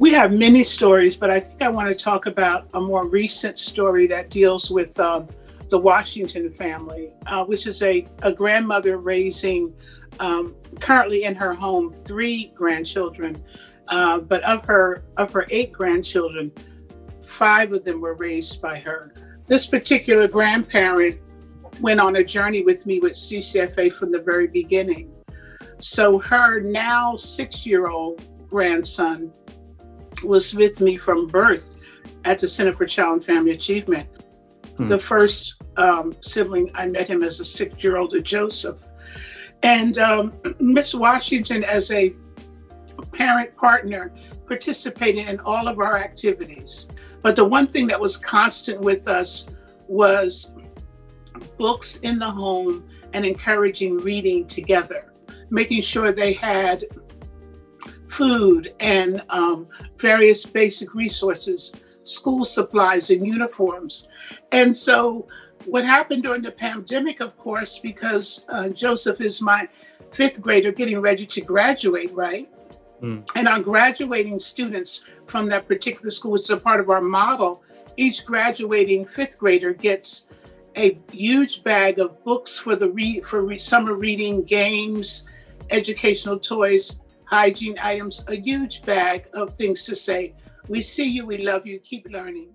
We have many stories, but I think I want to talk about a more recent story that deals with um, the Washington family, uh, which is a, a grandmother raising um, currently in her home three grandchildren. Uh, but of her of her eight grandchildren, five of them were raised by her. This particular grandparent went on a journey with me with CCFA from the very beginning. So her now six year old grandson was with me from birth at the Center for Child and Family Achievement. Hmm. The first um, sibling, I met him as a six year old, Joseph. And um, Miss Washington, as a parent partner, participated in all of our activities. But the one thing that was constant with us was books in the home and encouraging reading together, making sure they had food and um, various basic resources, school supplies and uniforms. And so, what happened during the pandemic, of course, because uh, Joseph is my fifth grader getting ready to graduate, right? Mm. And our graduating students from that particular school, which is a part of our model, each graduating fifth grader gets a huge bag of books for the re- for re- summer reading, games, educational toys, hygiene items, a huge bag of things to say. We see you, we love you, keep learning.